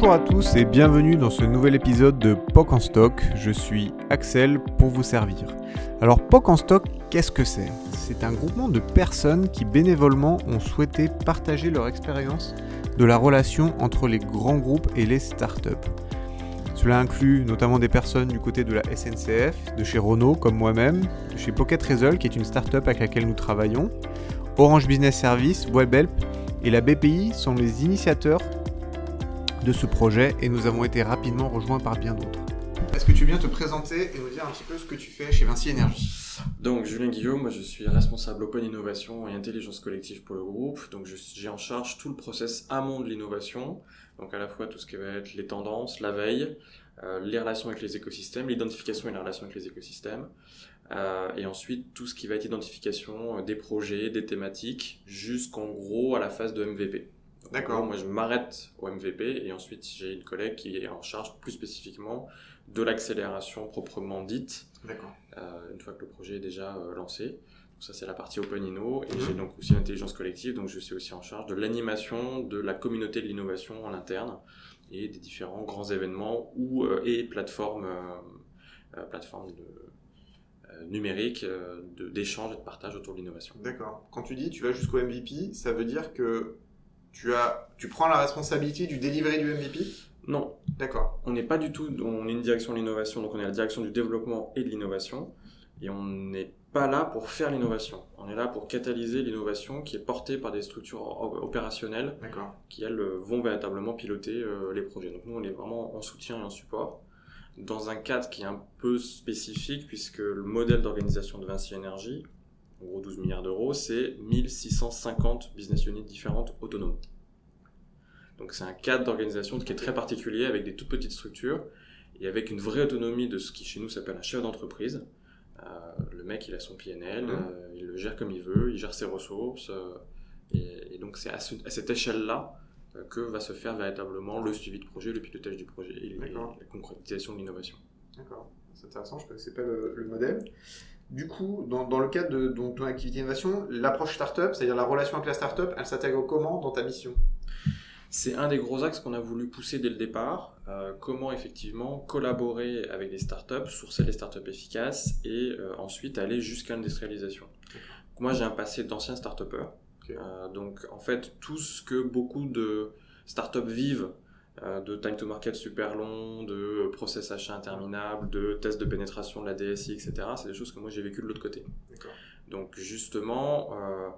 Bonjour à tous et bienvenue dans ce nouvel épisode de POC en stock. Je suis Axel pour vous servir. Alors POC en stock, qu'est-ce que c'est? C'est un groupement de personnes qui bénévolement ont souhaité partager leur expérience de la relation entre les grands groupes et les startups. Cela inclut notamment des personnes du côté de la SNCF, de chez Renault comme moi-même, de chez Pocket Result qui est une startup avec laquelle nous travaillons, Orange Business Service, WebHelp et la BPI sont les initiateurs de ce projet et nous avons été rapidement rejoints par bien d'autres. Est-ce que tu viens te présenter et nous dire un petit peu ce que tu fais chez Vinci Énergie? Donc Julien Guillaume, moi je suis responsable Open Innovation et Intelligence Collective pour le groupe. Donc j'ai en charge tout le process amont de l'innovation, donc à la fois tout ce qui va être les tendances, la veille, euh, les relations avec les écosystèmes, l'identification et la relation avec les écosystèmes, euh, et ensuite tout ce qui va être identification euh, des projets, des thématiques, jusqu'en gros à la phase de MVP. D'accord. Moi, je m'arrête au MVP et ensuite j'ai une collègue qui est en charge plus spécifiquement de l'accélération proprement dite. D'accord. Euh, une fois que le projet est déjà euh, lancé. Donc ça, c'est la partie Open Inno. Et Mhm. j'ai donc aussi l'intelligence collective. Donc je suis aussi en charge de l'animation de la communauté de l'innovation en interne et des différents grands événements ou euh, et plateformes, plateformes de, numériques de- d'échange et de partage autour de l'innovation. D'accord. Quand tu dis tu vas jusqu'au MVP, ça veut dire que tu, as, tu prends la responsabilité du delivery du MVP Non, D'accord. on n'est pas du tout, on est une direction de l'innovation, donc on est la direction du développement et de l'innovation, et on n'est pas là pour faire l'innovation. On est là pour catalyser l'innovation qui est portée par des structures opérationnelles qui, elles, vont véritablement piloter euh, les projets. Donc nous, on est vraiment en soutien et en support, dans un cadre qui est un peu spécifique, puisque le modèle d'organisation de Vinci Energy, en gros 12 milliards d'euros, c'est 1650 business units différentes autonomes. Donc c'est un cadre d'organisation qui est très particulier, avec des toutes petites structures, et avec une vraie autonomie de ce qui chez nous s'appelle un chef d'entreprise. Euh, le mec, il a son PNL, Mhm. euh, il le gère comme il veut, il gère ses ressources, euh, et, et donc c'est à, ce- à cette échelle-là que va se faire véritablement le suivi de projet, le pilotage du projet et, la concrétisation de l'innovation. D'accord. C'est intéressant, je ne connaissais pas le, le modèle. Du coup, dans, dans le cadre de, ton activité d'innovation, l'approche startup, c'est-à-dire la relation avec la startup, elle s'intègre comment dans ta mission? C'est un des gros axes qu'on a voulu pousser dès le départ. euh, comment effectivement collaborer avec des startups, sourcer des startups efficaces et euh, ensuite aller jusqu'à l'industrialisation. Moi, j'ai un passé d'ancien startupper. Ok. Euh, donc, en fait, tout ce que beaucoup de startups vivent, de time to market super long, de process achat interminable, de tests de pénétration de la DSI, etc., c'est des choses que moi j'ai vécu de l'autre côté. Donc justement, euh,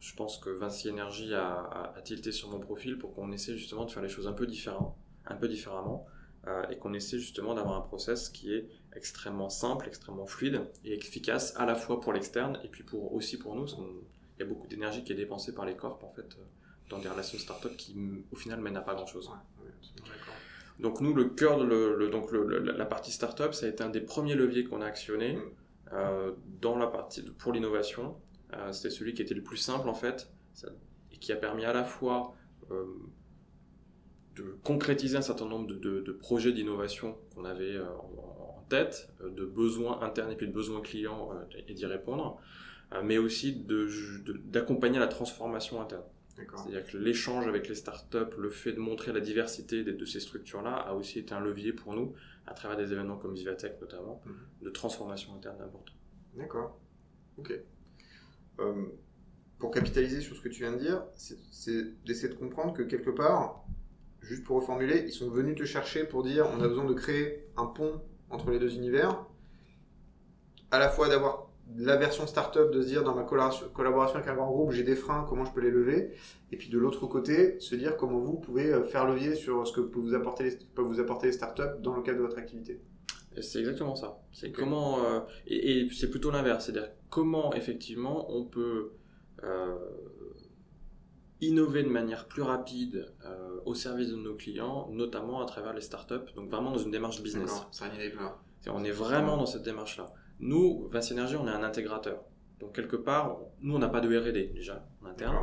je pense que Vinci Energy a, a, a tilté sur mon profil pour qu'on essaie justement de faire les choses un peu différemment, un peu différemment, euh, et qu'on essaie justement d'avoir un process qui est extrêmement simple, extrêmement fluide et efficace à la fois pour l'externe et puis pour aussi pour nous. parce qu'on- Il y a beaucoup d'énergie qui est dépensée par les corps en fait euh, dans des relations startup qui au final mènent à pas grand chose. Ouais, absolument d'accord. Donc nous, le cœur de le, le- donc le- la partie startup, ça a été un des premiers leviers qu'on a actionné Mm. euh, dans la partie de- pour l'innovation. Euh, C'était celui qui était le plus simple en fait ça- et qui a permis à la fois euh, de concrétiser un certain nombre de, de- de projets d'innovation qu'on avait en, en tête, de besoins internes et puis de besoins clients et d'y répondre, mais aussi d'accompagner la transformation interne. C'est-à-dire que l'échange avec les startups, le fait de montrer la diversité de, de ces structures-là a aussi été un levier pour nous, à travers des événements comme Vivatech notamment, Mhm. de transformation interne importante. D'accord. Ok. Euh, pour capitaliser sur ce que tu viens de dire, c'est d'essayer de comprendre que quelque part, juste pour reformuler, ils sont venus te chercher pour dire on a besoin de créer un pont entre les deux univers, à la fois d'avoir la version startup, de se dire dans ma collaboration, avec un grand groupe, j'ai des freins, comment je peux les lever, et puis de l'autre côté, se dire comment vous pouvez euh, faire levier sur ce que peuvent vous apporter les, peuvent vous apporter les startups dans le cadre de votre activité. C'est exactement ça. C'est comment euh, et, et c'est plutôt l'inverse, c'est-à-dire comment effectivement on peut euh, innover de manière plus rapide euh, au service de nos clients, notamment à travers les startups, donc vraiment dans une démarche business. C'est un enabler. On est vraiment dans cette démarche-là. Nous, Vinci Energy, on est un intégrateur. Donc quelque part, nous, on n'a pas de R&D déjà en interne.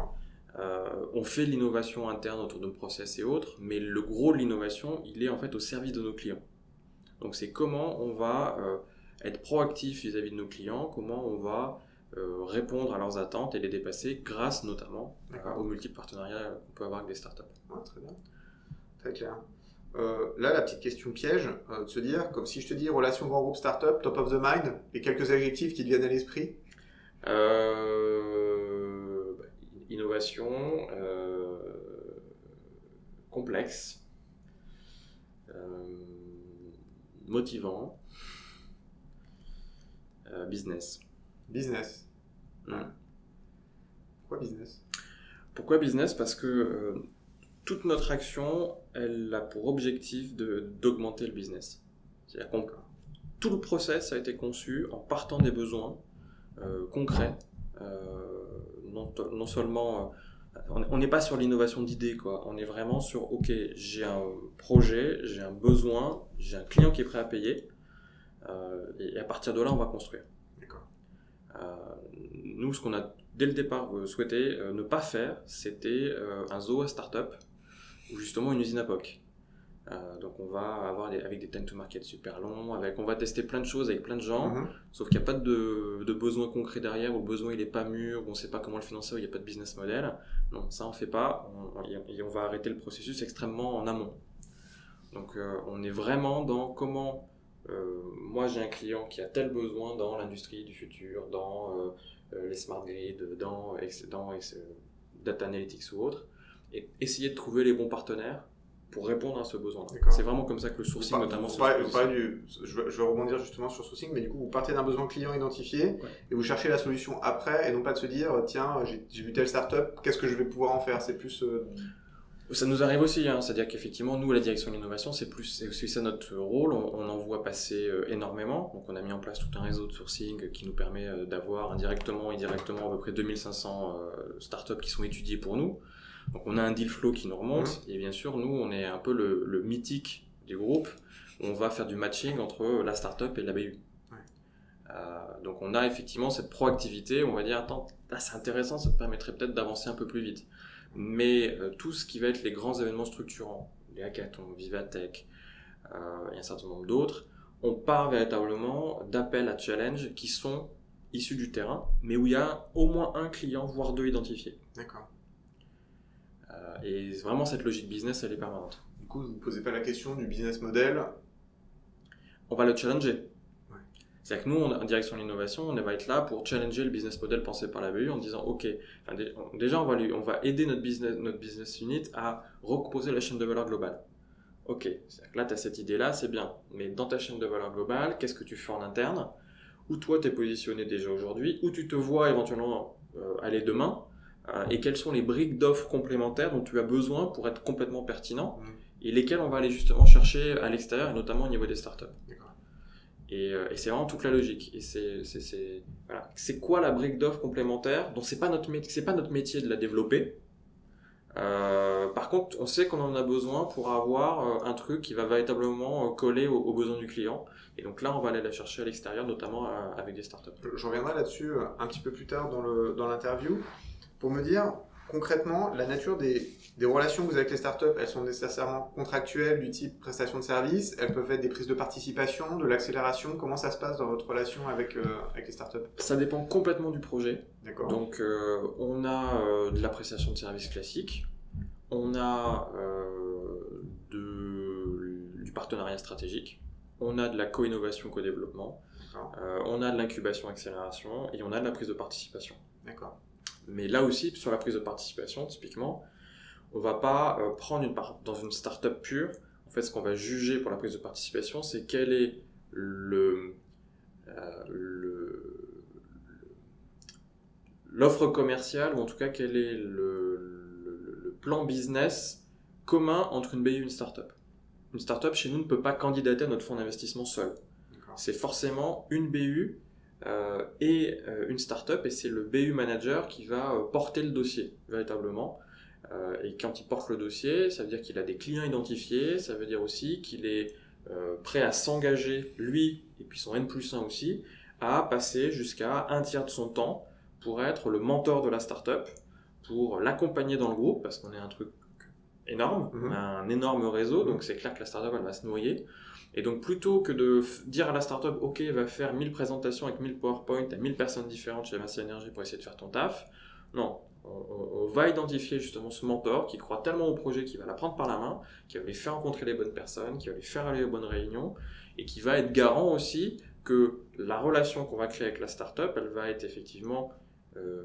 Euh, on fait l'innovation interne autour de nos process et autres, mais le gros de l'innovation, il est en fait au service de nos clients. Donc c'est comment on va euh, être proactif vis-à-vis de nos clients, comment on va euh, répondre à leurs attentes et les dépasser grâce notamment aux multiples partenariats qu'on peut avoir avec des startups. Ouais, très bien. Très clair. Euh, là, la petite question piège, de se dire, comme si je te dis relation grand groupe startup, top of the mind, et quelques adjectifs qui te viennent à l'esprit bah, Innovation, complexe, motivant, business. Business. Pourquoi business? Pourquoi business? Parce que euh, toute notre action, elle a pour objectif d'augmenter le business. C'est-à-dire que tout le process a été conçu en partant des besoins euh, concrets. Euh, non, non, seulement, on n'est pas sur l'innovation d'idées, quoi. On est vraiment sur, ok, j'ai un projet, j'ai un besoin, j'ai un client qui est prêt à payer, et à partir de là, on va construire. nous, ce qu'on a dès le départ euh, souhaité euh, ne pas faire, c'était euh, un zoo à start-up ou justement une usine à POC. donc on va avoir avec des time to market super longs, avec, on va tester plein de choses avec plein de gens, mhm. sauf qu'il n'y a pas de, de, besoin concret derrière, ou le besoin il n'est pas mûr, ou on ne sait pas comment le financer, ou il n'y a pas de business model. Non, ça on fait pas, et on, va arrêter le processus extrêmement en amont. Donc on est vraiment dans comment moi j'ai un client qui a tel besoin dans l'industrie du futur, dans euh, les smart grids, dans, dans Data Analytics ou autre, et essayer de trouver les bons partenaires pour répondre à ce besoin. C'est vraiment comme ça que le sourcing, notamment, se du, je, veux, rebondir justement sur sourcing, mais du coup, vous partez d'un besoin client identifié et vous cherchez la solution après, et non pas de se dire, tiens, j'ai vu telle startup, qu'est-ce que je vais pouvoir en faire? C'est plus. Euh, ça nous arrive aussi, hein. c'est-à-dire qu'effectivement, nous, la direction de l'innovation, c'est plus, c'est aussi ça notre rôle. On, en voit passer euh, énormément. Donc, on a mis en place tout un réseau de sourcing qui nous permet euh, d'avoir indirectement et directement à peu près 2500 euh, startups qui sont étudiées pour nous. Donc, on a un deal flow qui nous remonte. Mmh. Et bien sûr, nous, on est un peu le, mythique du groupe. On va faire du matching entre la startup et la BU. donc, on a effectivement cette proactivité. On va dire, attends, c'est intéressant, ça te permettrait peut-être d'avancer un peu plus vite. Mais euh, tout ce qui va être les grands événements structurants, les hackathons, Vivatech euh, et un certain nombre d'autres, on part véritablement d'appels à challenge qui sont issus du terrain, mais où il y a au moins un client, voire deux identifiés. D'accord. Euh, et vraiment, cette logique business, elle est permanente. Du coup, vous ne posez pas la question du business model On va le challenger. C'est-à-dire que nous, en direction de l'innovation, on va être là pour challenger le business model pensé par la BU en disant, OK, déjà, on va, lui, on va aider notre business, notre business unit à recomposer la chaîne de valeur globale. OK, là, tu as cette idée-là, c'est bien. Mais dans ta chaîne de valeur globale, qu'est-ce que tu fais en interne? Où toi, tu es positionné déjà aujourd'hui? Où tu te vois éventuellement euh, aller demain? Et quelles sont les briques d'offres complémentaires dont tu as besoin pour être complètement pertinent mmh. Et lesquelles on va aller justement chercher à l'extérieur, et notamment au niveau des startups. Euh, et, c'est vraiment toute la logique. Et c'est voilà. quoi la brique d'offre complémentaire dont c'est pas notre c'est pas notre métier de la développer? Euh, par contre, on sait qu'on en a besoin pour avoir euh, un truc qui va véritablement coller aux, besoins du client. Et donc là, on va aller la chercher à l'extérieur, notamment avec des startups. Je reviendrai là-dessus un petit peu plus tard dans l'interview pour me dire concrètement la nature des des relations que vous avez avec les startups, elles sont nécessairement contractuelles du type prestation de service, elles peuvent être des prises de participation, de l'accélération. Comment ça se passe dans votre relation avec, euh, avec les startups? Ça dépend complètement du projet. D'accord. Donc euh, on a euh, de la prestation de service classique, on a de, du partenariat stratégique, on a de la co-innovation, co-développement, on a de l'incubation, accélération et on a de la prise de participation. D'accord. Mais là aussi, sur la prise de participation, typiquement, on va pas euh, prendre une part dans une startup pure. En fait, ce qu'on va juger pour la prise de participation, c'est quel est le, euh, l'offre commerciale ou en tout cas quel est le, plan business commun entre une BU et une startup. Une startup chez nous ne peut pas candidater à notre fonds d'investissement seul. C'est forcément une BU euh, et une startup et c'est le BU manager qui va porter le dossier véritablement euh, et quand il porte le dossier, ça veut dire qu'il a des clients identifiés, ça veut dire aussi qu'il est euh, prêt à s'engager, lui, et puis son N plus 1 aussi, à passer jusqu'à un tiers de son temps pour être le mentor de la startup, pour l'accompagner dans le groupe, parce qu'on est un truc énorme, mhm. un énorme réseau, donc c'est clair que la startup elle va se noyer. Et donc plutôt que de dire à la startup, ok, va faire 1000 présentations avec 1000 PowerPoint à 1000 personnes différentes chez Vinci Energy pour essayer de faire ton taf, non, on, va identifier justement ce mentor qui croit tellement au projet qu'il va la prendre par la main, qui va lui faire rencontrer les bonnes personnes, qui va lui faire aller aux bonnes réunions, et qui va être garant aussi que la relation qu'on va créer avec la startup, elle va être effectivement euh,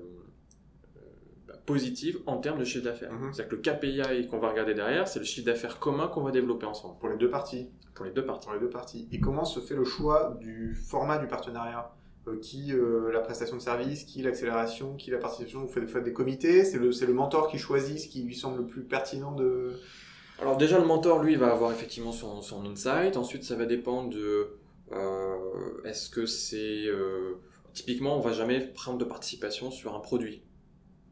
positive en termes de chiffre d'affaires. Mhm. C'est-à-dire que le KPI qu'on va regarder derrière, c'est le chiffre d'affaires commun qu'on va développer ensemble. Pour les deux parties. Pour les deux parties. Pour les deux parties. Et comment se fait le choix du format du partenariat euh, qui la prestation de service, qui l'accélération, qui la participation Vous faites, des comités C'est le, le mentor qui choisit ce qui lui semble le plus pertinent de... Alors déjà, le mentor, lui, va avoir effectivement son, son insight. Ensuite, ça va dépendre de... Est-ce que c'est Typiquement, on va jamais prendre de participation sur un produit,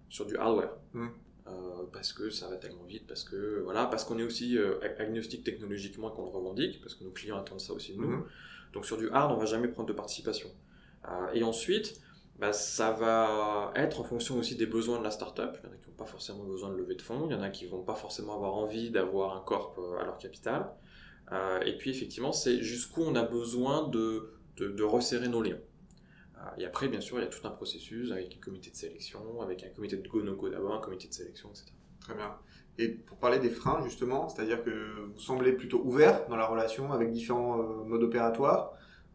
sur du hardware. Hmm. Euh, parce que ça va tellement vite, parce que voilà, parce qu'on est aussi euh, agnostique technologiquement et qu'on le revendique, parce que nos clients attendent ça aussi de nous. Hmm. Donc sur du hard, on va jamais prendre de participation. Euh, et ensuite, bah, ça va être en fonction aussi des besoins de la startup. Il y en a qui n'ont pas forcément besoin de lever de fonds, il y en a qui vont pas forcément avoir envie d'avoir un corp à leur capital. et puis effectivement, c'est jusqu'où on a besoin de, de, de resserrer nos liens. Et après, bien sûr, il y a tout un processus avec un comité de sélection, avec un comité de go-no-go d'abord, un comité de sélection, etc. Très bien. Et pour parler des freins, justement, c'est-à-dire que vous semblez plutôt ouvert dans la relation avec différents euh, modes opératoires,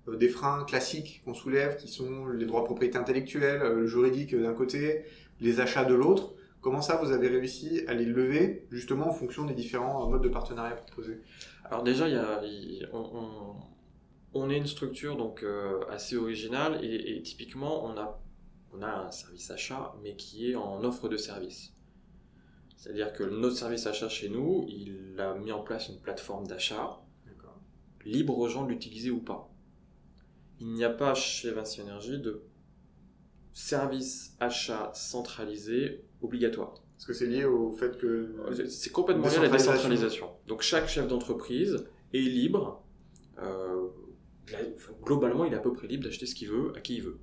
euh, des freins classiques qu'on soulève qui sont les droits de propriété intellectuelle, euh, le juridique d'un côté, les achats de l'autre. Comment ça, vous avez réussi à les lever, justement, en fonction des différents modes de partenariat proposés? Alors déjà, il y a, on on est une structure donc euh, assez originale et, typiquement on a, on a un service achat mais qui est en offre de service. C'est-à-dire que notre service achat chez nous, il a mis en place une plateforme d'achat libre aux gens de l'utiliser ou pas. Il n'y a pas chez Vinci Energy de service achat centralisé obligatoire. Est-ce que c'est lié au fait que... C'est complètement lié à la décentralisation. Donc chaque chef d'entreprise est libre euh, globalement, il est à peu près libre d'acheter ce qu'il veut, à qui il veut.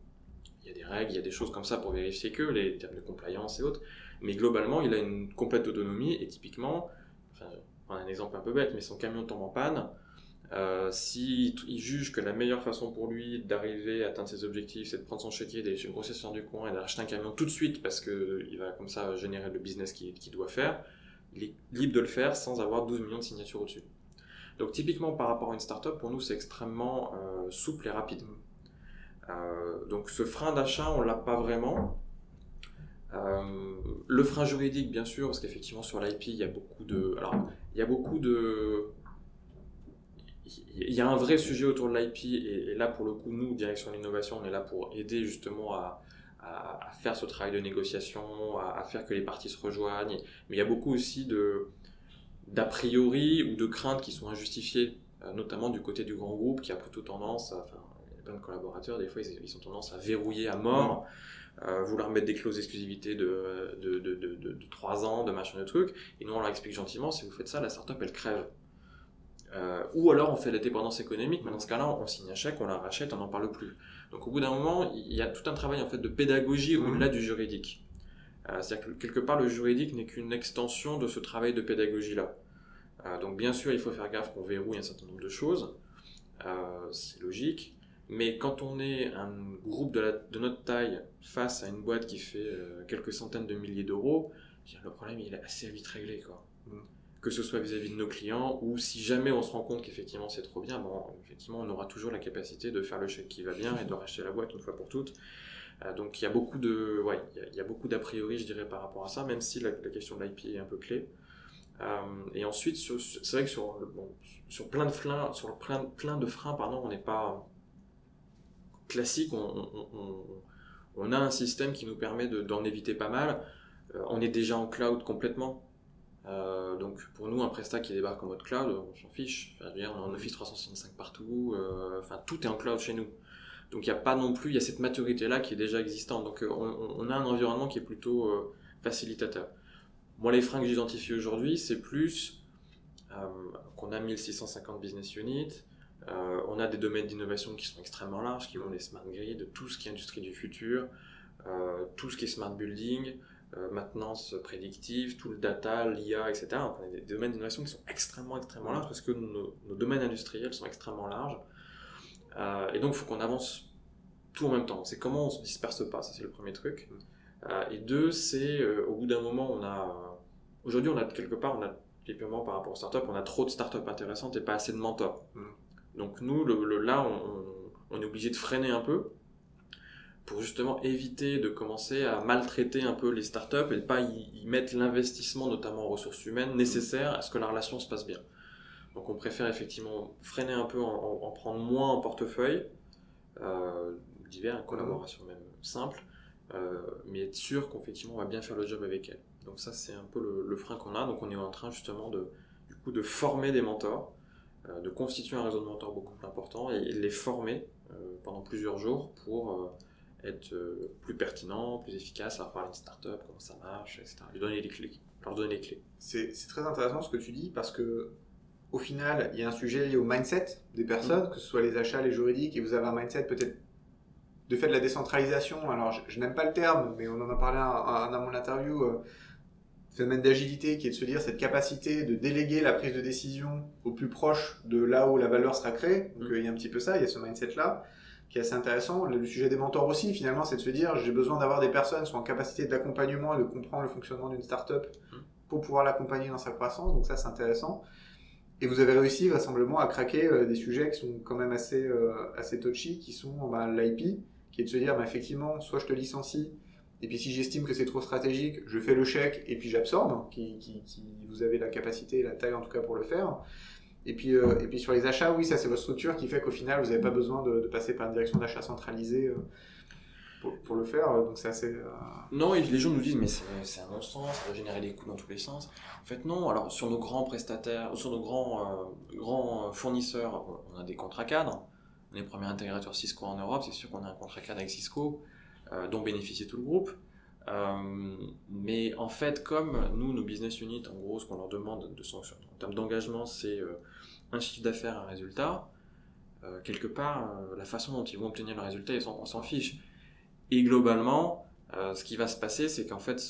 Il y a des règles, il y a des choses comme ça pour vérifier que, les termes de compliance et autres, mais globalement, il a une complète autonomie et typiquement, enfin, un exemple un peu bête, mais son camion tombe en panne, euh, s'il juge que la meilleure façon pour lui d'arriver à atteindre ses objectifs, c'est de prendre son chéquier, d'aller chez le du coin et d'acheter un camion tout de suite parce qu'il va comme ça générer le business qu'il doit faire, il est libre de le faire sans avoir 12 millions de signatures au-dessus. Donc typiquement par rapport à une startup, pour nous c'est extrêmement euh, souple et rapide. Euh, donc ce frein d'achat, on l'a pas vraiment. Euh, le frein juridique, bien sûr, parce qu'effectivement sur l'IP, il y a beaucoup de, alors il y a beaucoup de, il y a un vrai sujet autour de l'IP et, là pour le coup, nous, direction de l'innovation, on est là pour aider justement à, faire ce travail de négociation, à, faire que les parties se rejoignent. Mais il y a beaucoup aussi de, d'a priori ou de craintes qui sont injustifiées, euh, notamment du côté du grand groupe qui a plutôt tendance, à, enfin, il y a plein de collaborateurs, des fois ils, ont tendance à verrouiller à mort, euh, vouloir mettre des clauses d'exclusivité de, de, de, de, de, 3 ans, de machin de trucs, et nous on leur explique gentiment, si vous faites ça, la startup elle crève. Euh, ou alors on fait la dépendance économique, mais dans ce cas-là, on signe un chèque, on la rachète, on n'en parle plus. Donc au bout d'un moment, il y a tout un travail en fait de pédagogie mmh. au-delà du juridique. Euh, c'est-à-dire que quelque part, le juridique n'est qu'une extension de ce travail de pédagogie-là. Euh, donc bien sûr, il faut faire gaffe qu'on verrouille un certain nombre de choses, euh, c'est logique, mais quand on est un groupe de, notre taille face à une boîte qui fait quelques centaines de milliers d'euros, le problème il est assez vite réglé. Quoi. Que ce soit vis-à-vis de nos clients, ou si jamais on se rend compte qu'effectivement c'est trop bien, bon, effectivement on aura toujours la capacité de faire le chèque qui va bien et de racheter la boîte une fois pour toutes. Euh, donc il y a beaucoup de, ouais, il y a, beaucoup d'a priori, je dirais, par rapport à ça, même si la, question de l'IP est un peu clé. Euh, et ensuite, c'est vrai que sur, bon, sur plein de freins, sur plein, de freins, pardon, on n'est pas classique. On, a un système qui nous permet d'en éviter pas mal. Euh, on est déjà en cloud complètement. donc pour nous, un prestat qui débarque en mode cloud, on s'en fiche. Enfin, on a en Office 365 partout. enfin, tout est en cloud chez nous. Donc il n'y a pas non plus, il y a cette maturité-là qui est déjà existante. Donc euh, on, a un environnement qui est plutôt euh, facilitateur. Moi, les freins que j'identifie aujourd'hui, c'est plus euh, qu'on a 1650 business units, on a des domaines d'innovation qui sont extrêmement larges, qui vont des smart grid, tout ce qui est industrie du futur, tout ce qui est smart building, maintenance prédictive, tout le data, l'IA, etc. On a des, domaines d'innovation qui sont extrêmement larges parce que nos domaines industriels sont extrêmement larges. Euh, et donc, il faut qu'on avance tout en même temps. C'est comment on se disperse pas, ça c'est le premier truc. et deux, c'est au bout d'un moment, on a. Aujourd'hui, on a quelque part, on a typiquement par rapport aux startups, on a trop de startups intéressantes et pas assez de mentors. Mm. Donc nous, le, là, on, on, est obligé de freiner un peu pour justement éviter de commencer à maltraiter un peu les startups et de pas y, mettre l'investissement, notamment en ressources humaines, nécessaire à ce que la relation se passe bien. Donc on préfère effectivement freiner un peu, en, prendre moins en portefeuille, euh, divers, collaboration même simple, euh, mais être sûr qu'effectivement on va bien faire le job avec elle. Donc ça c'est un peu le, frein qu'on a. Donc on est en train justement de, du coup, de former des mentors, euh, de constituer un réseau de mentors beaucoup plus important et, de les former pendant plusieurs jours pour être euh, plus pertinent, plus efficace, leur parler une startup, comment ça marche, etc. Lui donner les clés, leur donner les clés. C'est très intéressant ce que tu dis parce que au final, il y a un sujet lié au mindset des personnes, mm. que ce soit les achats, les juridiques, et vous avez un mindset peut-être de fait de la décentralisation. Alors, je, n'aime pas le terme, mais on en a parlé à, mon interview. Euh, phénomène d'agilité qui est de se dire cette capacité de déléguer la prise de décision au plus proche de là où la valeur sera créée. Donc, mm. euh, il y a un petit peu ça, il y a ce mindset-là qui est assez intéressant. Le sujet des mentors aussi, finalement, c'est de se dire j'ai besoin d'avoir des personnes qui sont en capacité d'accompagnement et de comprendre le fonctionnement d'une startup mmh. pour pouvoir l'accompagner dans sa croissance. Donc ça, c'est intéressant. Et vous avez réussi vraisemblablement à craquer euh, des sujets qui sont quand même assez, euh, assez touchy, qui sont bah, l'IP, qui est de se dire bah, effectivement, soit je te licencie, et puis si j'estime que c'est trop stratégique, je fais le chèque et puis j'absorbe, qui, qui, qui, vous avez la capacité, la taille en tout cas pour le faire. Et puis, euh, et puis sur les achats, oui, ça c'est votre structure qui fait qu'au final, vous n'avez pas besoin de, passer par une direction d'achat centralisée euh, pour, le faire. Donc c'est assez. Euh, non, les gens nous disent, mais c'est un non-sens, ça va générer des coûts dans tous les sens. En fait, non. Alors sur nos grands prestataires, sur nos grands, grands fournisseurs, on a des contrats cadres. On est le premier intégrateur Cisco en Europe, c'est sûr qu'on a un contrat cadre avec Cisco, dont bénéficie tout le groupe. mais en fait, comme nous, nos business units, en gros, ce qu'on leur demande de, en termes d'engagement, c'est un chiffre d'affaires, un résultat, euh, quelque part, euh, la façon dont ils vont obtenir le résultat, on s'en fiche. Et globalement, euh, ce qui va se passer, c'est qu'en fait,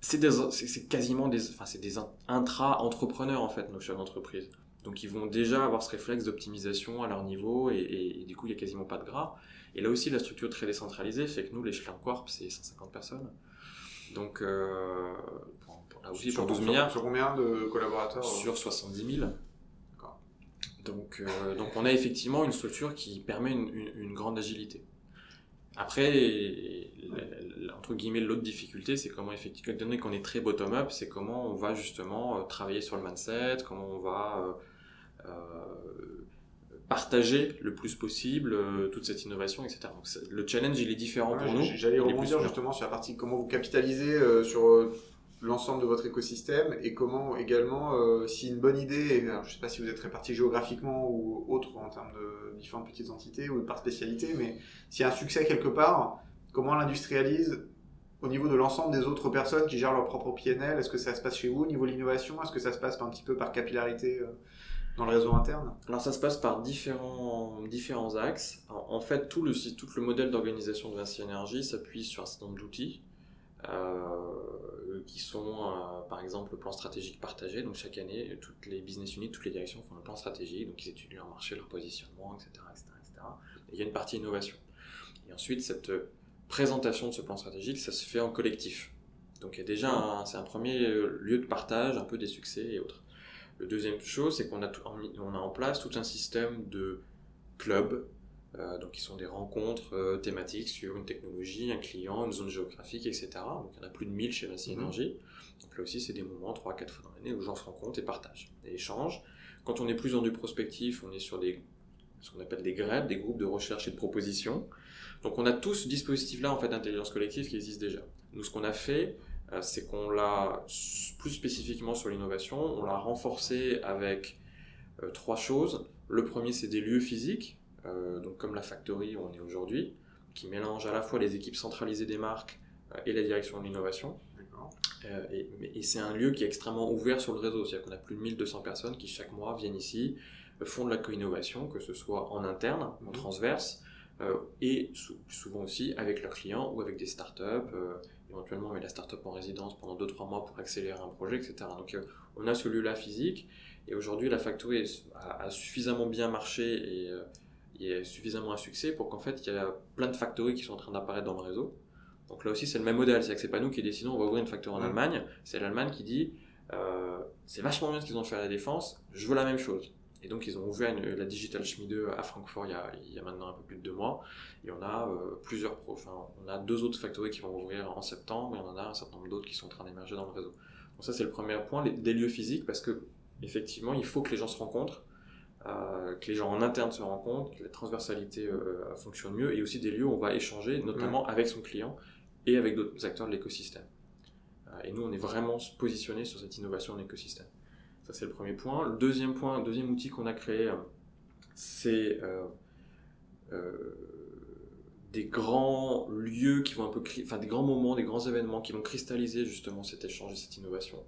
c'est quasiment des, enfin, c'est des intra-entrepreneurs, en fait, nos chefs d'entreprise. Donc, ils vont déjà avoir ce réflexe d'optimisation à leur niveau, et, du coup, il n'y a quasiment pas de gras. Et là aussi, la structure très décentralisée fait que nous, les Schler Corp, c'est 150 personnes. Donc, pour, là aussi, sur, 12 milliards. Sur combien de collaborateurs Sur 70 000. Donc, euh, donc on a effectivement une structure qui permet une, grande agilité. Après, entre guillemets, l'autre difficulté, c'est comment effectivement, donné qu'on est très bottom-up, c'est comment on va justement euh, travailler sur le mindset, comment on va euh, partager le plus possible toute cette innovation, etc. Donc le challenge, il est différent pour nous. J'allais rebondir justement sur la partie comment vous capitalisez sur l'ensemble de votre écosystème et comment également, euh, si une bonne idée, je ne sais pas si vous êtes réparti géographiquement ou autre en termes de différentes petites entités ou par spécialité, mais s'il y a un succès quelque part, comment l'industrialise au niveau de l'ensemble des autres personnes qui gèrent leur propre PNL Est-ce que ça se passe chez vous au niveau de l'innovation? Est-ce que ça se passe un petit peu par capillarité euh, dans le réseau interne? Alors ça se passe par différents, différents axes. En, fait, tout le, tout le modèle d'organisation de Vinci Energy s'appuie sur un certain nombre d'outils. Euh, qui sont euh, par exemple le plan stratégique partagé. Donc chaque année, toutes les business units, toutes les directions font un plan stratégique, donc ils étudient leur marché, leur positionnement, etc. etc., Et il y a une partie innovation. Et ensuite, cette présentation de ce plan stratégique, ça se fait en collectif. Donc il y a déjà c'est un premier lieu de partage, un peu des succès et autres. Le deuxième chose, c'est qu'on a, on a en place tout un système de clubs euh, donc, qui sont des rencontres euh, thématiques sur une technologie, un client, une zone géographique, etc. Donc, il y en a plus de 1000 chez Vinci mhm. Energy. Donc, là aussi, c'est des moments, 3-4 fois dans l'année, où les gens se rencontrent et partagent et échangent. Quand on est plus dans du prospectif, on est sur des, ce qu'on appelle des grèves, des groupes de recherche et de proposition. Donc, on a tout ce dispositif-là, en fait, d'intelligence collective qui existe déjà. Nous, ce qu'on a fait, euh, c'est qu'on l'a, plus spécifiquement sur l'innovation, on l'a renforcé avec trois choses. Le premier, c'est des lieux physiques. Euh, donc comme la factory où on est aujourd'hui, qui mélange à la fois les équipes centralisées des marques euh, et la direction de l'innovation. Euh, et, c'est un lieu qui est extrêmement ouvert sur le réseau, c'est-à-dire qu'on a plus de 1200 personnes qui chaque mois viennent ici, font de la co-innovation, que ce soit en interne, en mhm. transverse, et souvent aussi avec leurs clients ou avec des startups, éventuellement met la startup en résidence pendant 2-3 mois pour accélérer un projet, etc. Donc on a ce lieu-là physique, et aujourd'hui la factory a, a, suffisamment bien marché et il y a suffisamment un succès pour qu'en fait il y a plein de factories qui sont en train d'apparaître dans le réseau. Donc là aussi, c'est le même modèle. C'est-à-dire que c'est pas nous qui décidons, on va ouvrir une factory en Mm. Allemagne. C'est l'Allemagne qui dit, euh, c'est vachement bien ce qu'ils ont fait à la défense, je veux la même chose. Et donc, ils ont ouvert une- la Digital Schmiede à Francfort il y, a, il y a maintenant un peu plus de deux mois. Et on a euh, plusieurs pros. Enfin, on a deux autres factories qui vont ouvrir en septembre et on en a un certain nombre d'autres qui sont en train d'émerger dans le réseau. Donc, ça, c'est le premier point, les- des lieux physiques, parce que, effectivement, il faut que les gens se rencontrent, que les gens en interne se rencontrent, que la transversalité euh, fonctionne mieux et aussi des lieux où on va échanger, notamment avec son client et avec d'autres acteurs de l'écosystème. Euh, et nous, on est vraiment positionné sur cette innovation de l'écosystème. Ça, c'est le premier point. Le deuxième point, le deuxième outil qu'on a créé, euh, c'est euh, euh, des grands lieux qui vont un peu, enfin des grands moments, des grands événements qui vont cristalliser justement cet échange et cette innovation.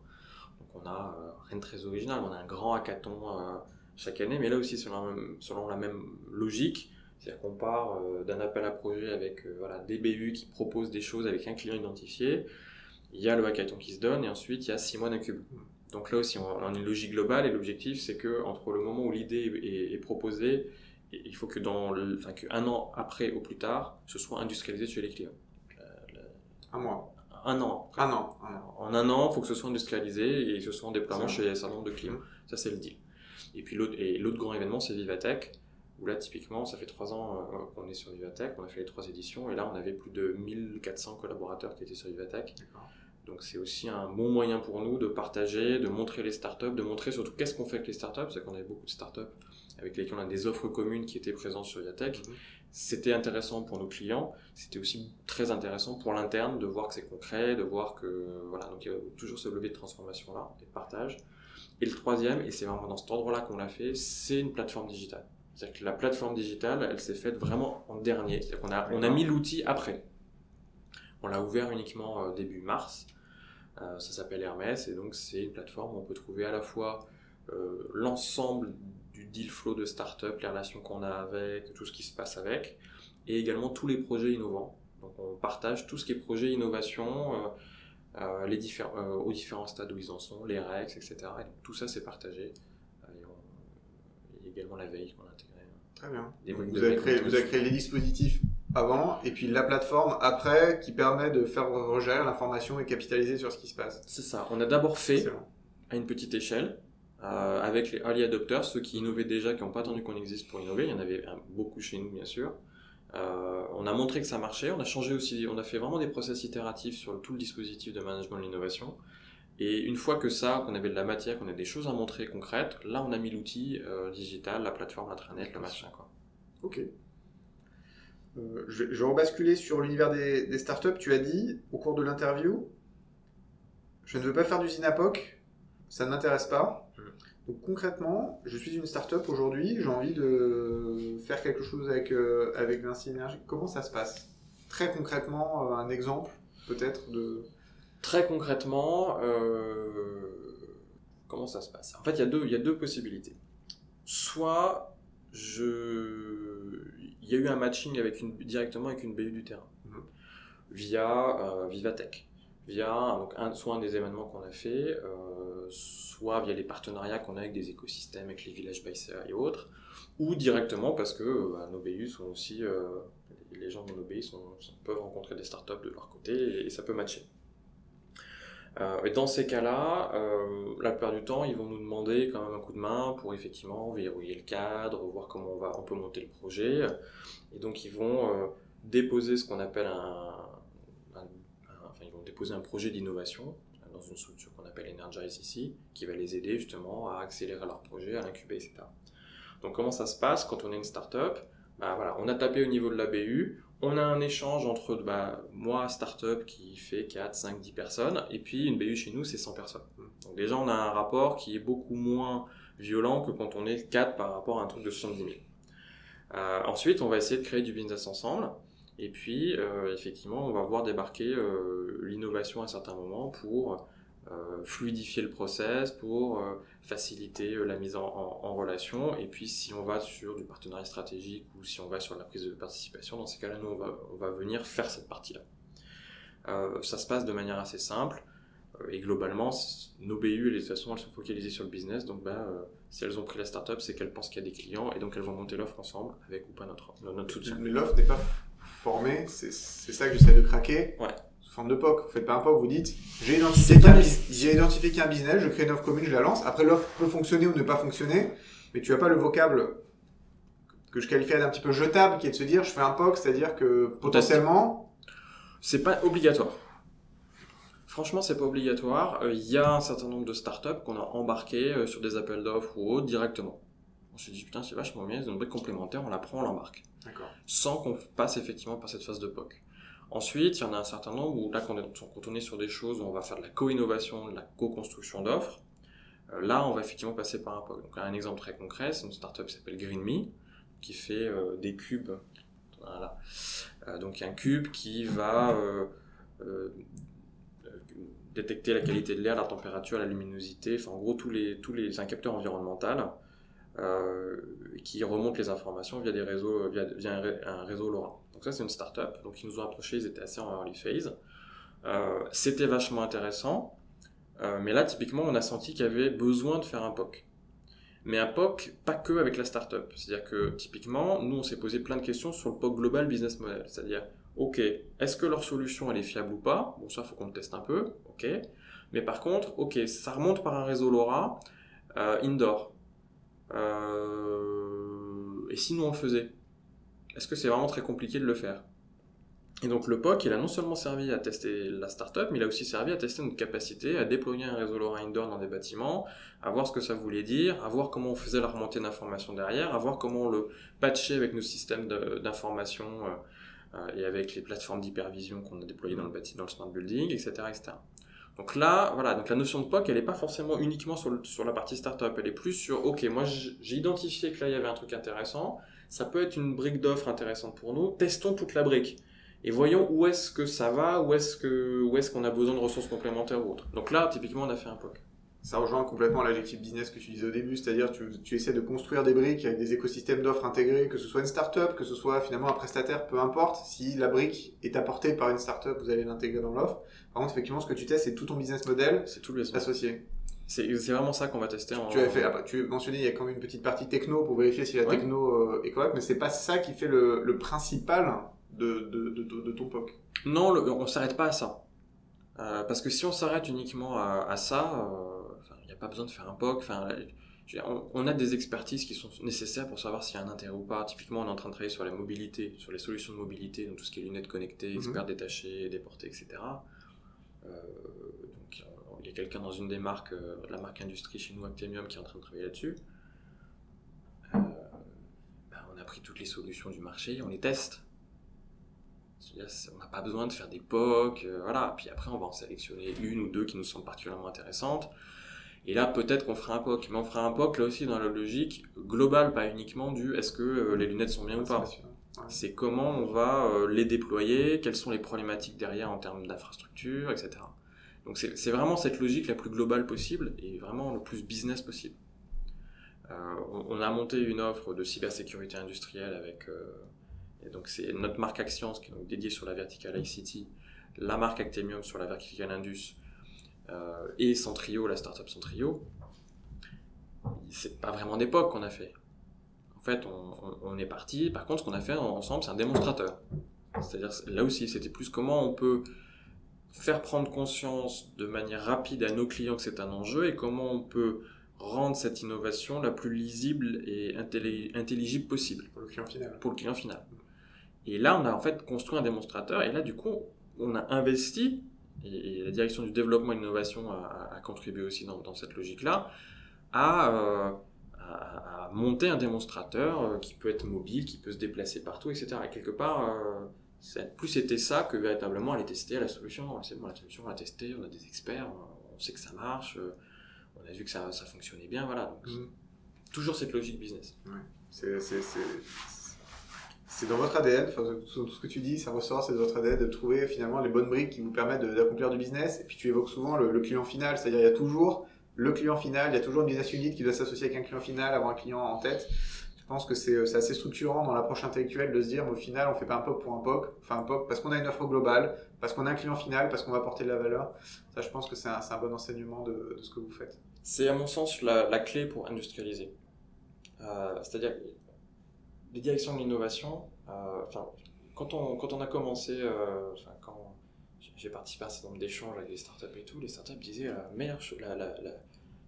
Donc on a euh, rien de très original, on a un grand hackathon euh, chaque année, mais là aussi selon la même, selon la même logique, c'est-à-dire qu'on part euh, d'un appel à projet avec euh, voilà, des BU qui proposent des choses avec un client identifié, il y a le hackathon qui se donne et ensuite il y a six mois d'incube. Donc là aussi on on a une logique globale et l'objectif c'est que entre le moment où l'idée est, est- est proposée, il faut que dans le, enfin qu'un an après au plus tard, ce soit industrialisé chez les clients. Un mois. Un an. Un an. Un an. En un an, il faut que ce soit industrialisé et que ce soit en déploiement chez un certain nombre de clients. Ça, c'est le deal. Et puis l'autre, et l'autre grand événement, c'est Vivatech, où là, typiquement, ça fait trois ans euh, qu'on est sur Vivatech, on a fait les trois éditions, et là, on avait plus de 1400 collaborateurs qui étaient sur Vivatech. D'accord. Donc c'est aussi un bon moyen pour nous de partager, de montrer les startups, de montrer surtout qu'est-ce qu'on fait avec les startups, c'est qu'on avait beaucoup de startups avec lesquelles on a des offres communes qui étaient présentes sur Vivatech. Mhm. C'était intéressant pour nos clients, c'était aussi très intéressant pour l'interne de voir que c'est concret, de voir que voilà, donc il y a toujours ce levier de transformation là, et de partage. Et le troisième, et c'est vraiment dans cet ordre-là qu'on l'a fait, c'est une plateforme digitale. C'est-à-dire que la plateforme digitale, elle s'est faite vraiment en dernier. C'est-à-dire qu'on a, on a mis l'outil après. On l'a ouvert uniquement euh, début mars. Euh, ça s'appelle Hermès et donc c'est une plateforme où on peut trouver à la fois euh, l'ensemble du deal flow de start-up, les relations qu'on a avec, tout ce qui se passe avec, et également tous les projets innovants. Donc on partage tout ce qui est projet innovation, euh, les diffé- euh, aux différents stades où ils en sont, les REX, etc. Et donc tout ça c'est partagé. Euh, et on- Il y a également la veille qu'on a intégrée. Très bien. Vous, avez créé, vous avez créé les dispositifs avant et puis la plateforme après qui permet de faire regérer l'information et capitaliser sur ce qui se passe. C'est ça. On a d'abord fait à une petite échelle, euh, avec les early adopters, ceux qui innovaient déjà, qui n'ont pas attendu qu'on existe pour innover. Il y en avait beaucoup chez nous, bien sûr. Euh, on a montré que ça marchait. On a changé aussi, on a fait vraiment des process itératifs sur tout le dispositif de management de l'innovation. Et une fois que ça, qu'on avait de la matière, qu'on a des choses à montrer concrètes, là, on a mis l'outil euh, digital, la plateforme intranet, le machin, quoi. Ok. Euh, je, vais, rebasculer sur l'univers des, startups. Tu as dit au cours de l'interview, je ne veux pas faire du Zinapoc, ça ne m'intéresse pas. Donc concrètement, je suis une startup aujourd'hui, j'ai envie de faire quelque chose avec, euh, avec Vinci Energy. Comment ça se passe? Très concrètement, euh, un exemple peut-être de... Très concrètement, euh, comment ça se passe? En fait, il y, a deux, il y a deux possibilités. Soit je, il y a eu un matching avec une, directement avec une BU du terrain, Mhm. via Vivatech, via donc un, soit un des événements qu'on a fait, soit via les partenariats qu'on a avec des écosystèmes, avec les villages Baissa et autres, ou directement parce que euh, bah, nos sont aussi, euh, les gens de nos BU peuvent rencontrer des startups de leur côté et- ça peut matcher. Euh, et dans ces cas-là, la plupart du temps, ils vont nous demander quand même un coup de main pour effectivement verrouiller le cadre, voir comment on, va, on peut monter le projet. Et donc, ils vont déposer ce qu'on appelle un, Enfin, ils vont déposer un projet d'innovation une structure qu'on appelle Energize ici, qui va les aider justement à accélérer leur projet, à l'incuber, etc. Donc, comment ça se passe quand on est une start-up? Bah, voilà, On a tapé au niveau de la BU, on a un échange entre bah, moi, start-up, qui fait 4, 5, 10 personnes, et puis une BU chez nous, c'est 100 personnes. Donc déjà, on a un rapport qui est beaucoup moins violent que quand on est 4 par rapport à un truc de 70 000. Euh, ensuite, on va essayer de créer du business ensemble, et puis euh, effectivement, on va voir débarquer euh, l'innovation à un certain moment pour fluidifier le process, pour euh, faciliter euh, la mise en, en- en relation. Et puis, si on va sur du partenariat stratégique ou si on va sur la prise de participation, dans ces cas-là, nous, on va, on va venir faire cette partie-là. Euh, ça se passe de manière assez simple. Euh, Et globalement, nos BU, de toute façon, elles sont focalisées sur le business. Donc, bah, euh, si elles ont pris la startup, c'est qu'elles pensent qu'il y a des clients et donc elles vont monter l'offre ensemble avec ou pas notre, notre soutien. Mais l'offre n'est pas formez, c'est ça que j'essaie de craquer. Ouais. Sous forme de POC. Vous faites pas un POC, vous dites j'ai identifié qu'un qu business, je crée une offre commune, je la lance. Après, l'offre peut fonctionner ou ne pas fonctionner, mais tu as pas le vocable que je qualifierais d'un petit peu jetable, qui est de se dire je fais un POC, c'est-à-dire que potentiellement. C'est pas obligatoire. Franchement, c'est pas obligatoire. Euh, il y a un certain nombre de startups qu'on a embarquées euh, sur des appels d'offres ou autres directement. On s'est dit putain, c'est vachement bien, ils ont une brique complémentaire, on la prend, on l'embarque. Sans qu'on passe effectivement par cette phase de POC. Ensuite, il y en a un certain nombre où là, quand on est, sur des choses où on va faire de la co-innovation, de la co-construction d'offres, euh, là, on va effectivement passer par un POC. Donc, un exemple très concret, c'est une startup qui s'appelle GreenMe, qui fait des cubes. Voilà. donc, un cube qui va détecter la qualité de l'air, la température, la luminosité, enfin en gros tous les, tous les, un capteur environnemental euh, qui remonte les informations via des réseaux, via, un, réseau LoRa. Donc ça c'est une startup, donc ils nous ont approchés, ils étaient assez en early phase. Euh, c'était vachement intéressant, euh, mais là typiquement on a senti qu'il y avait besoin de faire un POC. Mais un POC pas que avec la startup, c'est-à-dire que typiquement nous on s'est posé plein de questions sur le POC global business model, c'est-à-dire ok, est-ce que leur solution elle est fiable ou pas? Bon, ça faut qu'on le teste un peu, ok. Mais par contre, ok, ça remonte par un réseau LoRa euh, indoor. Euh, et si nous on le faisait Est-ce que c'est vraiment très compliqué de le faire? Et donc le POC, il a non seulement servi à tester la startup, mais il a aussi servi à tester notre capacité à déployer un réseau LoRa indoor dans des bâtiments, à voir ce que ça voulait dire, à voir comment on faisait la remontée d'informations derrière, à voir comment on le patchait avec nos systèmes d'information. Euh, euh, et avec les plateformes d'hypervision qu'on a déployées dans le bâtiment, dans le smart building, etc., etc. Donc là, voilà, donc la notion de POC, elle n'est pas forcément uniquement sur, sur la partie startup, elle est plus sur, ok, moi j'ai identifié que là il y avait un truc intéressant, ça peut être une brique d'offre intéressante pour nous, testons toute la brique et voyons où est-ce que ça va, où est-ce que où est-ce qu'on a besoin de ressources complémentaires ou autres. Donc là, typiquement, on a fait un POC ça rejoint complètement l'adjectif business que tu disais au début, c'est-à-dire tu, tu essaies de construire des briques avec des écosystèmes d'offres intégrés, que ce soit une startup, que ce soit finalement un prestataire, peu importe. Si la brique est apportée par une startup, vous allez l'intégrer dans l'offre. Par contre, effectivement, ce que tu testes, c'est tout ton business model c'est tout le associé. C'est vraiment ça qu'on va tester. En... Tu as fait, ah bah, tu mentionné, il y a quand même une petite partie techno pour vérifier si la techno euh, est correcte, mais c'est pas ça qui fait le, le principal de, de, de, de, ton POC. Non, le, on s'arrête pas à ça. Euh, parce que si on s'arrête uniquement à, à ça, euh, pas besoin de faire un POC. Enfin, on, a des expertises qui sont nécessaires pour savoir s'il y a un intérêt ou pas. Typiquement, on est en train de travailler sur la mobilité, sur les solutions de mobilité, donc tout ce qui est lunettes connectées, mhm. experts détachés, déportés, etc. Euh, donc, il y a quelqu'un dans une des marques, euh, la marque industrie chez nous, Actemium, qui est en train de travailler là-dessus. Euh, ben, on a pris toutes les solutions du marché, on les teste. On n'a pas besoin de faire des POC, voilà. Puis après, on va en sélectionner une ou deux qui nous semblent particulièrement intéressantes. Et là, peut-être qu'on fera un POC. Mais on fera un POC là aussi dans la logique globale, pas uniquement du est-ce que euh, les lunettes sont bien ou pas. C'est comment on va euh, les déployer, quelles sont les problématiques derrière en termes d'infrastructure, etc. Donc c'est vraiment cette logique la plus globale possible et vraiment le plus business possible. Euh, on, a monté une offre de cybersécurité industrielle avec et donc c'est notre marque Axience qui est donc dédiée sur la verticale ICT, la marque Actemium sur la verticale Indus euh, et Centrio, la startup Centrio, c'est pas vraiment d'époque qu'on a fait. En fait, on, est parti. Par contre, ce qu'on a fait ensemble, c'est un démonstrateur. C'est-à-dire, là aussi, c'était plus comment on peut faire prendre conscience de manière rapide à nos clients que c'est un enjeu et comment on peut rendre cette innovation la plus lisible et intelligible possible. Pour le client final. Pour le client final. Et là, on a en fait construit un démonstrateur et là, du coup, on a investi et, la direction du développement et de l'innovation a, contribué aussi dans, cette logique-là, euh, à, à, monter un démonstrateur euh, qui peut être mobile, qui peut se déplacer partout, etc. Et quelque part, euh, plus c'était ça que véritablement aller tester la solution. C'est bon, la solution, on l'a testée, on a des experts, on, sait que ça marche, on a vu que ça, ça fonctionnait bien, voilà. Donc, mmh. Toujours cette logique business. Ouais. C'est c'est dans votre ADN, tout ce que tu dis, ça ressort, c'est de votre ADN de trouver finalement les bonnes briques qui vous permettent d'accomplir du business. Et puis tu évoques souvent le, client final, c'est-à-dire il y a toujours le client final, il y a toujours une business unit qui doit s'associer avec un client final, avoir un client en tête. Je pense que c'est assez structurant dans l'approche intellectuelle de se dire, au final, on fait pas un POC pour un POC, on fait un POC parce qu'on a une offre globale, parce qu'on a un client final, parce qu'on va apporter de la valeur. Ça, je pense que c'est un, un, bon enseignement de, de, ce que vous faites. C'est à mon sens la, la clé pour industrialiser. Euh, C'est-à-dire les directions de l'innovation, euh, enfin, quand, on, quand on a commencé, euh, quand j'ai participé à un certain nombre d'échanges avec les startups et tout, les startups disaient la meilleure chose,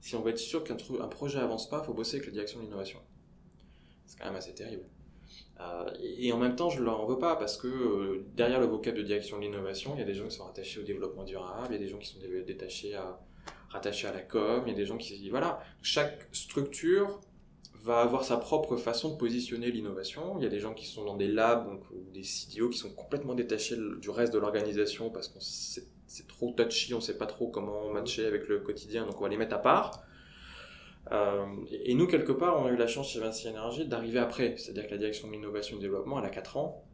si on veut être sûr qu'un projet avance pas, il faut bosser avec la direction de l'innovation. C'est quand même assez terrible. Euh, et, en même temps, je ne leur en veux pas parce que euh, derrière le vocable de direction de l'innovation, il y a des gens qui sont rattachés au développement durable, il y a des gens qui sont détachés à, rattachés à la com, il y a des gens qui. Voilà. Chaque structure va avoir sa propre façon de positionner l'innovation. Il y a des gens qui sont dans des labs ou des CTO qui sont complètement détachés du reste de l'organisation parce que c'est trop touchy, on ne sait pas trop comment matcher avec le quotidien, donc on va les mettre à part. Euh, et nous, quelque part, on a eu la chance chez Vinci Energy d'arriver après. C'est-à-dire que la direction de l'innovation et du développement, elle a 4 ans.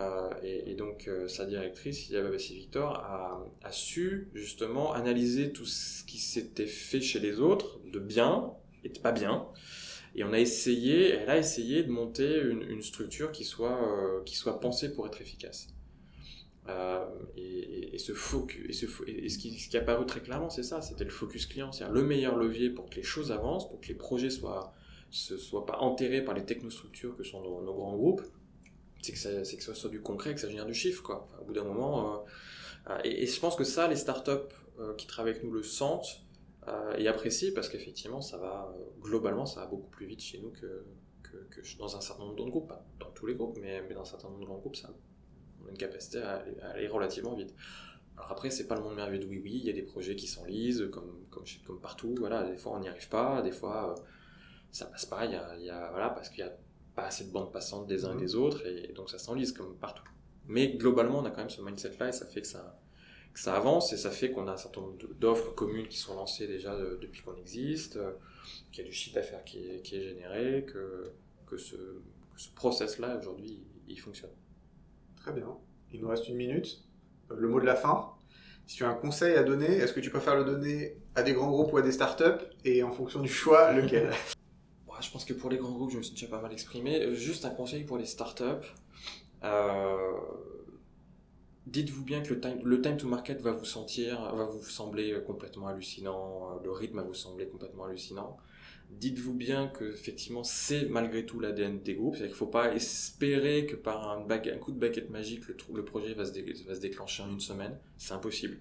Euh, et, donc, euh, sa directrice, Yaba Bassi Victor, a, a, su justement analyser tout ce qui s'était fait chez les autres, de bien et de pas bien. Et on a essayé, elle a essayé de monter une, structure qui soit, qui soit pensée pour être efficace. Euh, et, ce focus, et, ce, et qui, ce qui est apparu très clairement, c'est ça, c'était le focus client, c'est-à-dire le meilleur levier pour que les choses avancent, pour que les projets soient, se soient pas enterrés par les technostructures que sont nos, grands groupes, c'est que, ça, que ça soit du concret, que ça génère du chiffre, quoi. au bout d'un moment, euh, euh, et, je pense que ça, les startups qui travaillent avec nous le sentent et apprécient parce qu'effectivement, ça va, globalement, ça va beaucoup plus vite chez nous que, que, dans un certain nombre d'autres groupes, pas dans tous les groupes, mais, mais dans un certain nombre de grands groupes, ça on a une capacité à aller, relativement vite. Alors après, c'est pas le monde merveilleux de oui oui, il y a des projets qui s'enlisent comme, comme, comme partout, voilà, des fois on n'y arrive pas, des fois euh, ça passe pas, il y a, voilà, parce qu'il n'y a pas assez de bandes passantes des uns et des autres, et, donc ça s'enlise comme partout. Mais globalement, on a quand même ce mindset-là, et ça fait que ça, que ça avance, et ça fait qu'on a un certain nombre d'offres communes qui sont lancées déjà depuis qu'on existe, euh, qu'il y a du chiffre d'affaires qui est, qui est généré, que, que ce, que ce process-là, aujourd'hui, il fonctionne. Très bien. Il nous reste une minute. Euh, le mot de la fin. Si tu as un conseil à donner, est-ce que tu préfères le donner à des grands groupes ou à des startups Et en fonction du choix, lequel? Je pense que pour les grands groupes, je me suis déjà pas mal exprimé. Euh, juste un conseil pour les startups. Euh, dites-vous bien que le time, le time to market va vous sentir, va vous sembler complètement hallucinant, le rythme va vous sembler complètement hallucinant dites-vous bien que effectivement c'est malgré tout l'ADN des groupes, c'est-à-dire qu'il ne faut pas espérer que par un, coup de baguette magique le, projet va se, déclencher en une semaine, c'est impossible.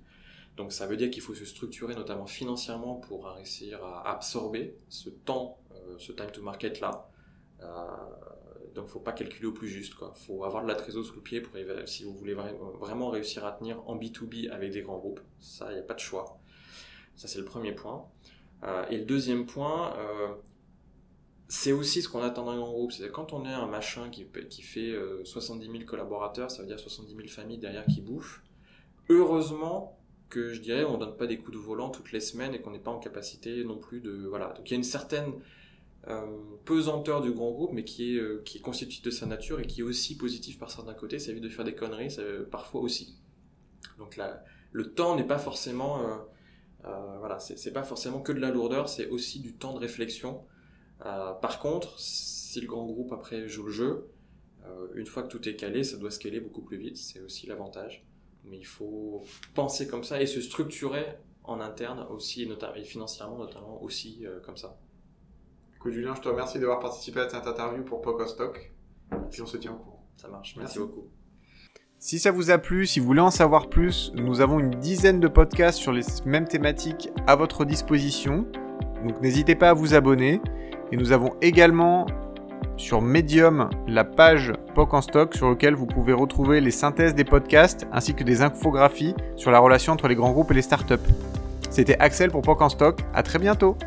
Donc ça veut dire qu'il faut se structurer notamment financièrement pour réussir à absorber ce temps, euh, ce time to market là. Euh, donc faut pas calculer au plus juste quoi. Faut avoir de la trésorerie sous le pied pour si vous voulez vraiment réussir à tenir en B2B avec des grands groupes. Ça, il n'y a pas de choix. Ça c'est le premier point. Euh, et le deuxième point, euh, c'est aussi ce qu'on attend d'un grand groupe. C'est quand on est un machin qui, fait 70 euh, 000 collaborateurs, ça veut dire 70 000 familles derrière qui bouffent. Heureusement que je dirais on donne pas des coups de volant toutes les semaines et qu'on n'est pas en capacité non plus de voilà. Donc il y a une certaine pesanteur du grand groupe, mais qui est qui est de sa nature et qui est aussi positive par certains côtés. Ça évite de faire des conneries, parfois aussi. Donc là, le temps n'est pas forcément euh, voilà, c'est pas forcément que de la lourdeur, c'est aussi du temps de réflexion. Euh, par contre, si le grand groupe après joue le jeu, euh, une fois que tout est calé, ça doit scaler beaucoup plus vite, c'est aussi l'avantage. Mais il faut penser comme ça et se structurer en interne aussi, notamment, et financièrement notamment aussi comme ça. Écoute Julien, je te remercie d'avoir participé à cette interview pour Pocostock. Puis on se tient au courant. Ça marche, merci beaucoup. Si ça vous a plu, si vous voulez en savoir plus, nous avons une dizaine de podcasts sur les mêmes thématiques à votre disposition. Donc n'hésitez pas à vous abonner. Et nous avons également sur Medium la page POC en stock sur laquelle vous pouvez retrouver les synthèses des podcasts ainsi que des infographies sur la relation entre les grands groupes et les startups. C'était Axel pour POC en stock. À très bientôt.